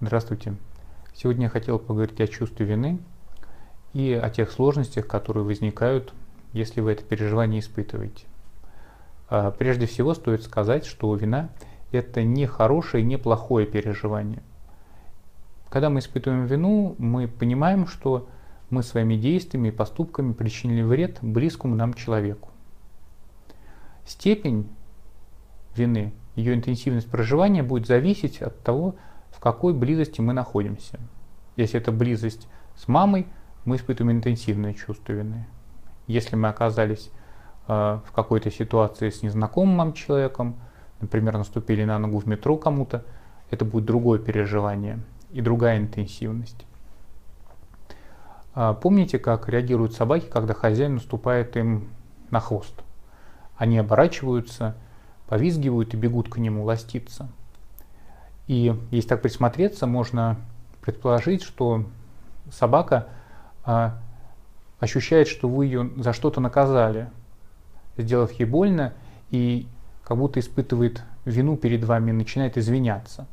Здравствуйте. Сегодня я хотел поговорить о чувстве вины и о тех сложностях, которые возникают, если вы это переживание испытываете. А, прежде всего стоит сказать, что вина – это не хорошее и не плохое переживание. Когда мы испытываем вину, мы понимаем, что мы своими действиями и поступками причинили вред близкому нам человеку. Степень вины, ее интенсивность проживания будет зависеть от того, в какой близости мы находимся. Если это близость с мамой, мы испытываем интенсивное чувство вины. Если мы оказались э, в какой-то ситуации с незнакомым нам человеком, например, наступили на ногу в метро кому-то, это будет другое переживание и другая интенсивность. А помните, как реагируют собаки, когда хозяин наступает им на хвост? Они оборачиваются, повизгивают и бегут к нему ластиться. И если так присмотреться, можно предположить, что собака а, ощущает, что вы ее за что-то наказали, сделав ей больно, и как будто испытывает вину перед вами и начинает извиняться.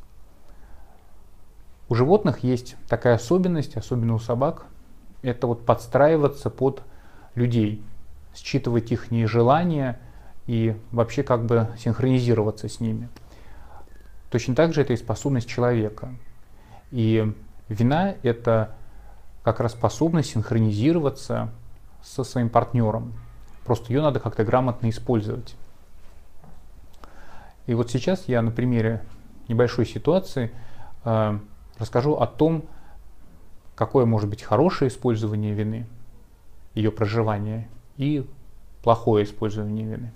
У животных есть такая особенность, особенно у собак, это вот подстраиваться под людей, считывать их желания и вообще как бы синхронизироваться с ними. Точно так же это и способность человека. И вина – это как раз способность синхронизироваться со своим партнером. Просто ее надо как-то грамотно использовать. И вот сейчас я на примере небольшой ситуации э, расскажу о том, какое может быть хорошее использование вины, ее проживание и плохое использование вины.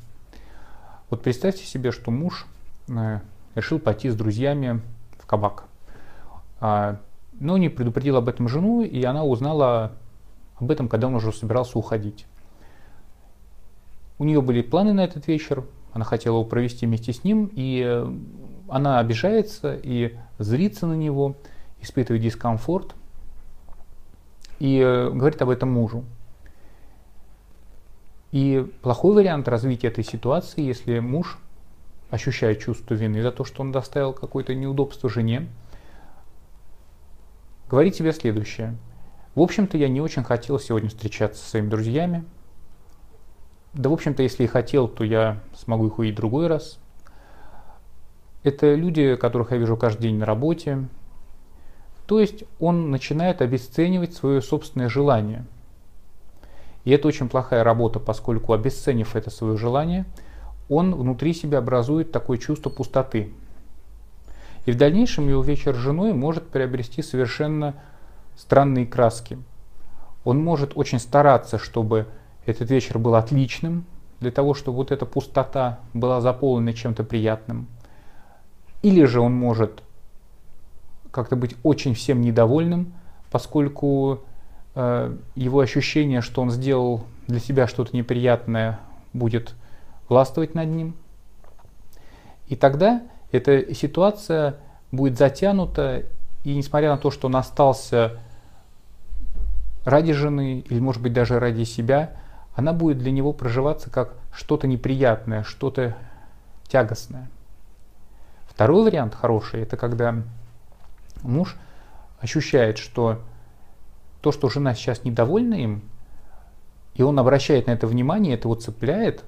Вот представьте себе, что муж э, решил пойти с друзьями в кабак. А, но не предупредил об этом жену, и она узнала об этом, когда он уже собирался уходить. У нее были планы на этот вечер, она хотела его провести вместе с ним, и э, она обижается и злится на него, испытывает дискомфорт, и э, говорит об этом мужу. И плохой вариант развития этой ситуации, если муж ощущает чувство вины за то, что он доставил какое-то неудобство жене, говорит себе следующее. В общем-то, я не очень хотел сегодня встречаться со своими друзьями. Да, в общем-то, если и хотел, то я смогу их увидеть другой раз. Это люди, которых я вижу каждый день на работе. То есть он начинает обесценивать свое собственное желание. И это очень плохая работа, поскольку обесценив это свое желание – он внутри себя образует такое чувство пустоты. И в дальнейшем его вечер с женой может приобрести совершенно странные краски. Он может очень стараться, чтобы этот вечер был отличным, для того, чтобы вот эта пустота была заполнена чем-то приятным. Или же он может как-то быть очень всем недовольным, поскольку э, его ощущение, что он сделал для себя что-то неприятное, будет властвовать над ним. И тогда эта ситуация будет затянута, и несмотря на то, что он остался ради жены, или может быть даже ради себя, она будет для него проживаться как что-то неприятное, что-то тягостное. Второй вариант хороший, это когда муж ощущает, что то, что жена сейчас недовольна им, и он обращает на это внимание, это его цепляет,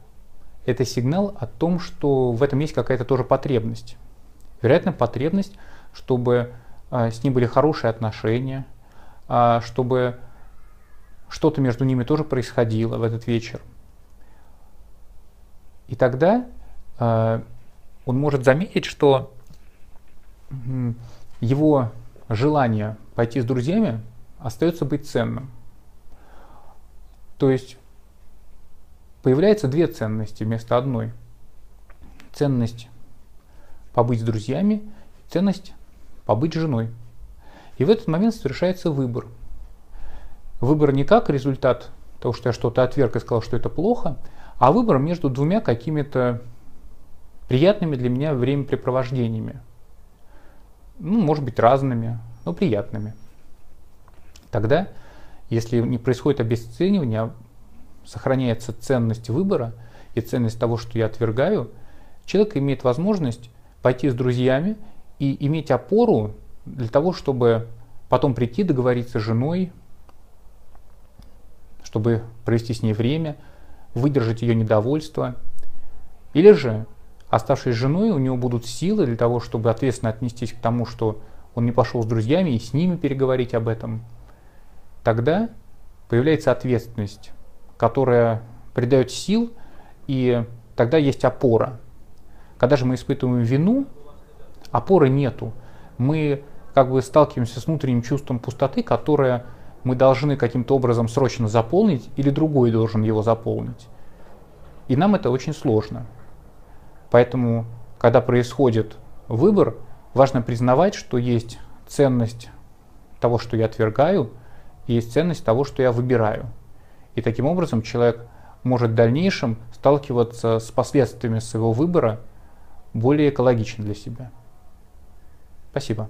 это сигнал о том, что в этом есть какая-то тоже потребность. Вероятно, потребность, чтобы а, с ним были хорошие отношения, а, чтобы что-то между ними тоже происходило в этот вечер. И тогда а, он может заметить, что его желание пойти с друзьями остается быть ценным. То есть появляется две ценности вместо одной. Ценность побыть с друзьями, ценность побыть женой. И в этот момент совершается выбор. Выбор не как результат того, что я что-то отверг и сказал, что это плохо, а выбор между двумя какими-то приятными для меня времяпрепровождениями. Ну, может быть, разными, но приятными. Тогда, если не происходит обесценивание, сохраняется ценность выбора и ценность того, что я отвергаю, человек имеет возможность пойти с друзьями и иметь опору для того, чтобы потом прийти, договориться с женой, чтобы провести с ней время, выдержать ее недовольство. Или же, оставшись женой, у него будут силы для того, чтобы ответственно отнестись к тому, что он не пошел с друзьями и с ними переговорить об этом. Тогда появляется ответственность, которая придает сил, и тогда есть опора. Когда же мы испытываем вину, опоры нету. Мы как бы сталкиваемся с внутренним чувством пустоты, которое мы должны каким-то образом срочно заполнить, или другой должен его заполнить. И нам это очень сложно. Поэтому, когда происходит выбор, важно признавать, что есть ценность того, что я отвергаю, и есть ценность того, что я выбираю. И таким образом человек может в дальнейшем сталкиваться с последствиями своего выбора более экологично для себя. Спасибо.